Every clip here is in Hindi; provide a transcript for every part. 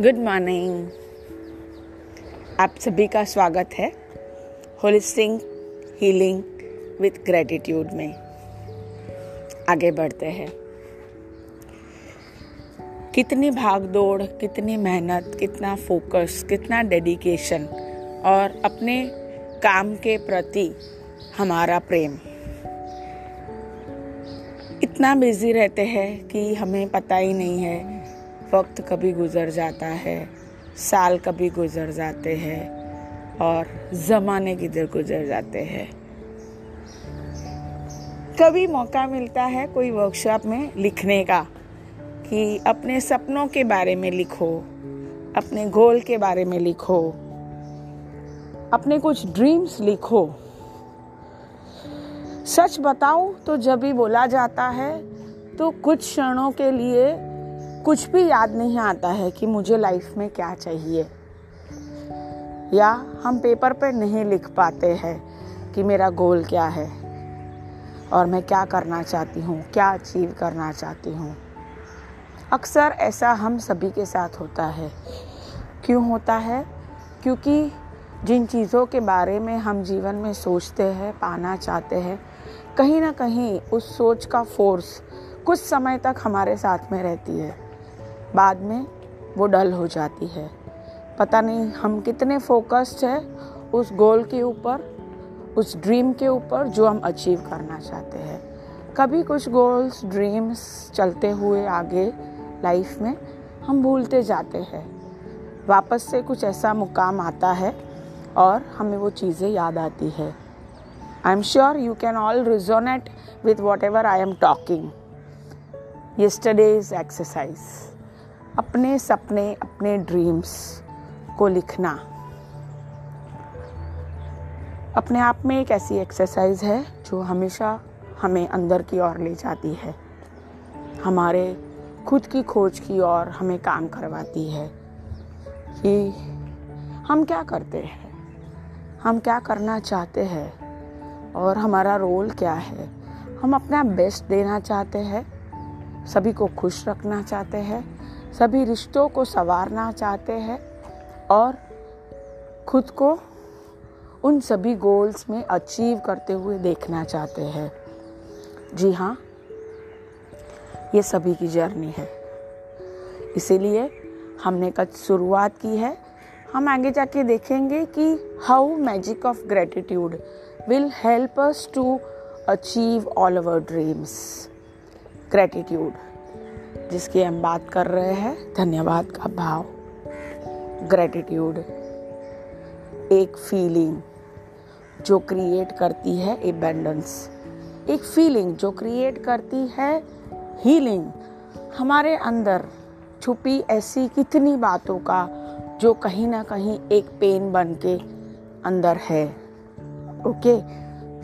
गुड मॉर्निंग आप सभी का स्वागत है होलिस्टिक हीलिंग विथ ग्रेटिट्यूड में। आगे बढ़ते हैं। कितनी भाग दौड़ कितनी मेहनत, कितना फोकस कितना डेडिकेशन और अपने काम के प्रति हमारा प्रेम। इतना बिज़ी रहते हैं कि हमें पता ही नहीं है वक्त कभी गुजर जाता है, साल कभी गुजर जाते हैं और ज़माने किधर गुजर जाते हैं। कभी मौका मिलता है कोई वर्कशॉप में लिखने का कि अपने सपनों के बारे में लिखो, अपने गोल के बारे में लिखो, अपने कुछ ड्रीम्स लिखो। सच बताऊँ तो जब भी बोला जाता है तो कुछ क्षणों के लिए कुछ भी याद नहीं आता है कि मुझे लाइफ में क्या चाहिए। या हम पेपर पर नहीं लिख पाते हैं कि मेरा गोल क्या है और मैं क्या करना चाहती हूँ, क्या अचीव करना चाहती हूँ। अक्सर ऐसा हम सभी के साथ होता है। क्यों होता है? क्योंकि जिन चीज़ों के बारे में हम जीवन में सोचते हैं, पाना चाहते हैं, कहीं ना कहीं उस सोच का फोर्स कुछ समय तक हमारे साथ में रहती है। बाद में वो डल हो जाती है। पता नहीं हम कितने फोकस्ड है उस गोल के ऊपर, उस ड्रीम के ऊपर जो हम अचीव करना चाहते हैं। कभी कुछ गोल्स ड्रीम्स चलते हुए आगे लाइफ में हम भूलते जाते हैं। वापस से कुछ ऐसा मुकाम आता है और हमें वो चीज़ें याद आती है। I am sure you can all resonate with whatever I am talking yesterday's exercise अपने सपने, अपने ड्रीम्स को लिखना। अपने आप में एक ऐसी एक्सरसाइज है जो हमेशा हमें अंदर की ओर ले जाती है। हमारे खुद की खोज की ओर हमें काम करवाती है कि हम क्या करते हैं, हम क्या करना चाहते हैं और हमारा रोल क्या है। हम अपना बेस्ट देना चाहते हैं, सभी को खुश रखना चाहते हैं सभी रिश्तों को संवारना चाहते हैं और खुद को उन सभी गोल्स में अचीव करते हुए देखना चाहते हैं। जी हाँ ये सभी की जर्नी है। इसीलिए हमने कल शुरुआत की है। हम आगे जाके देखेंगे कि how magic of gratitude will help us to achieve all our dreams gratitude जिसकी हम बात कर रहे हैं धन्यवाद का भाव ग्रेटिट्यूड एक फीलिंग जो क्रिएट करती है एबेंडेंस एक फीलिंग जो क्रिएट करती है हीलिंग हमारे अंदर छुपी ऐसी कितनी बातों का जो कहीं ना कहीं एक पेन बन के अंदर है। ओके?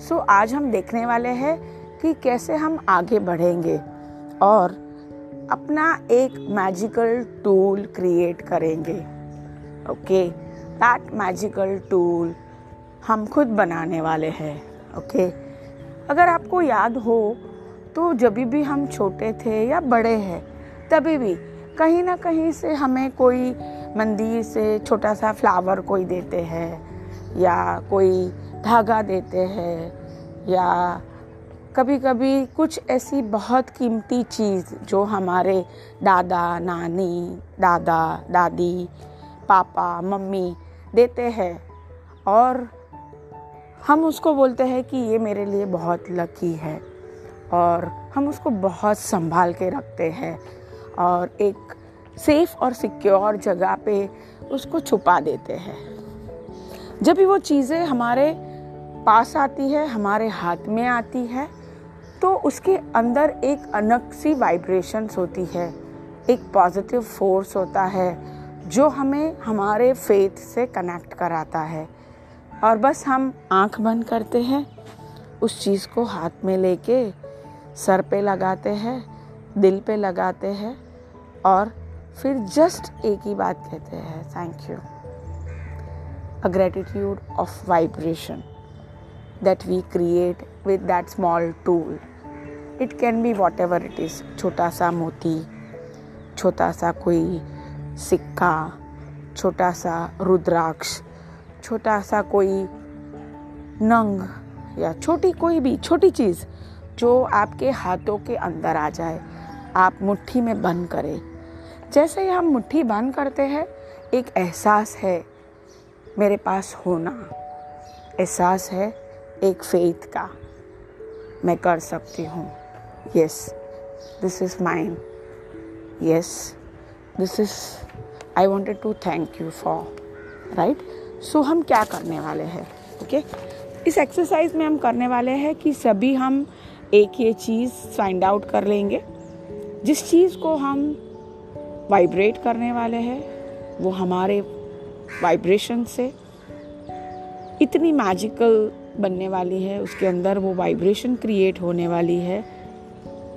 सो so, आज हम देखने वाले हैं कि कैसे हम आगे बढ़ेंगे और अपना एक मैजिकल टूल क्रिएट करेंगे ओके दैट मैजिकल टूल हम खुद बनाने वाले हैं ओके okay? अगर आपको याद हो तो जब भी हम छोटे थे या बड़े हैं, तभी भी कहीं ना कहीं से हमें कोई मंदिर से छोटा सा फ्लावर कोई देते हैं, या कोई धागा देते हैं, या कभी कभी कुछ ऐसी बहुत कीमती चीज़ जो हमारे दादा, नानी, दादा, दादी, पापा, मम्मी देते हैं और हम उसको बोलते हैं कि ये मेरे लिए बहुत लकी है और हम उसको बहुत संभाल के रखते हैं और एक सेफ़ और सिक्योर जगह पे उसको छुपा देते हैं। जब भी वो चीज़ें हमारे पास आती है, हमारे हाथ में आती है तो उसके अंदर एक अनक सी वाइब्रेशंस होती है। एक पॉजिटिव फोर्स होता है, जो हमें हमारे फेथ से कनेक्ट कराता है। और बस हम आँख बंद करते हैं, उस चीज़ को हाथ में लेके सर पे लगाते हैं, दिल पे लगाते हैं और फिर जस्ट एक ही बात कहते हैं thank you a gratitude of vibration that we create with that small tool it can be whatever it is छोटा सा मोती, छोटा सा कोई सिक्का, छोटा सा रुद्राक्ष, छोटा सा कोई नंग या छोटी कोई भी, छोटी चीज़ जो आपके हाथों के अंदर आ जाए, आप मुट्ठी में बंद करें। जैसे ही हम मुट्ठी बंद करते हैं, एक एहसास है, मेरे पास होना। एहसास है एक फेथ का। मैं कर सकती हूँ। Yes this is mine yes this is I wanted to thank you for right so हम क्या करने वाले हैं? Okay okay? इस एक्सरसाइज में हम करने वाले हैं कि सभी हम एक ये चीज़ फाइंड आउट कर लेंगे। जिस चीज़ को हम वाइब्रेट करने वाले हैं, वो हमारे वाइब्रेशन से इतनी मैजिकल बनने वाली है, उसके अंदर वो वाइब्रेशन क्रिएट होने वाली है।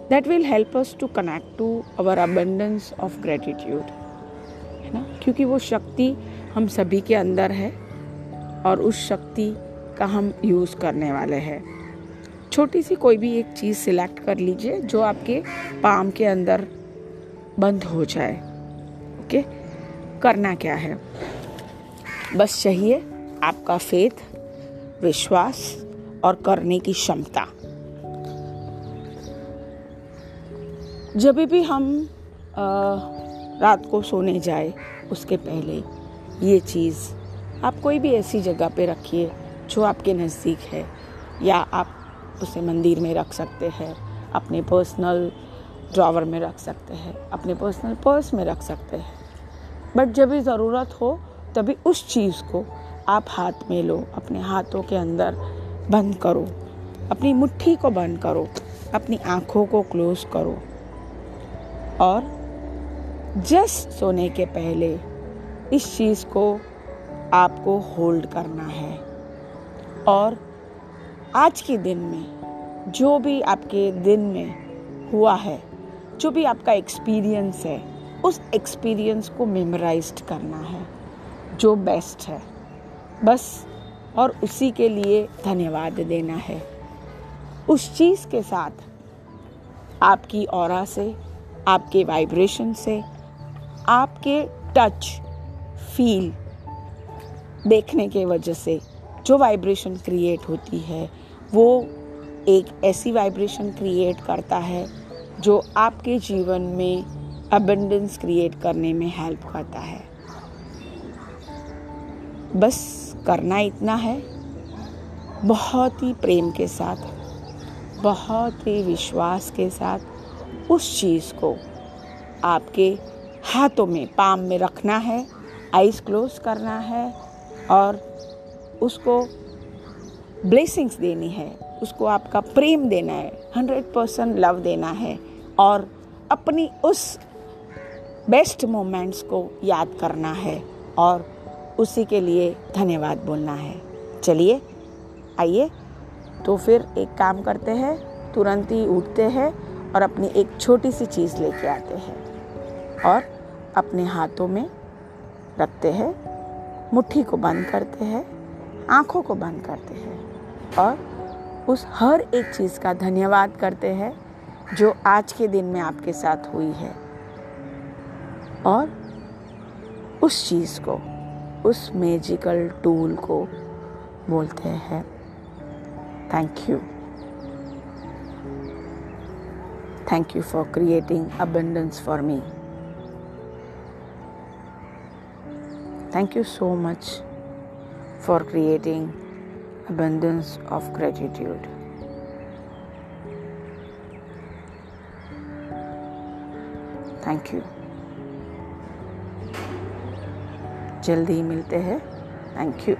That will help us to connect to our abundance of gratitude है ना? क्योंकि वो शक्ति हम सभी के अंदर है और उस शक्ति का हम यूज़ करने वाले हैं। छोटी सी कोई भी एक चीज़ सिलेक्ट कर लीजिए जो आपके पाम के अंदर बंद हो जाए ओके करना क्या है? बस चाहिए आपका फेथ विश्वास और करने की क्षमता। जब भी हम आ, रात को सोने जाए उसके पहले ये चीज़ आप कोई भी ऐसी जगह पे रखिए जो आपके नज़दीक है या आप उसे मंदिर में रख सकते हैं अपने पर्सनल ड्रावर में रख सकते हैं अपने पर्सनल पर्स में रख सकते हैं। बट जब भी ज़रूरत हो तभी उस चीज़ को आप हाथ में लो अपने हाथों के अंदर बंद करो अपनी मुट्ठी को बंद करो अपनी आँखों को क्लोज करो। और जस्ट सोने के पहले इस चीज़ को आपको होल्ड करना है। और आज के दिन में, जो भी आपके दिन में हुआ है, जो भी आपका एक्सपीरियंस है, उस एक्सपीरियंस को मेमोराइज करना है, जो बेस्ट है। बस और उसी के लिए धन्यवाद देना है। उस चीज़ के साथ आपकी और से आपके वाइब्रेशन से, आपके टच फील देखने के वजह से जो वाइब्रेशन क्रिएट होती है, वो एक ऐसी वाइब्रेशन क्रिएट करता है जो आपके जीवन में अबेंडेंस क्रिएट करने में हेल्प करता है। बस करना इतना है। बहुत ही प्रेम के साथ, बहुत ही विश्वास के साथ उस चीज़ को आपके हाथों में, पाम में रखना है आइज़ क्लोज करना है और उसको ब्लेसिंग्स देनी है, उसको आपका प्रेम देना है, हंड्रेड परसेंट लव देना है और अपनी उस बेस्ट मोमेंट्स को याद करना है और उसी के लिए धन्यवाद बोलना है। चलिए, आइए तो फिर एक काम करते हैं, तुरंत ही उठते हैं। और अपनी एक छोटी सी चीज़ लेके आते हैं और अपने हाथों में रखते हैं, मुट्ठी को बंद करते हैं, आँखों को बंद करते हैं और उस हर एक चीज़ का धन्यवाद करते हैं जो आज के दिन में आपके साथ हुई है। और उस चीज़ को, उस मैजिकल टूल को बोलते हैं। Thank you Thank you for creating abundance for me thank you so much for creating abundance of gratitude. Thank you जल्दी मिलते हैं थैंक यू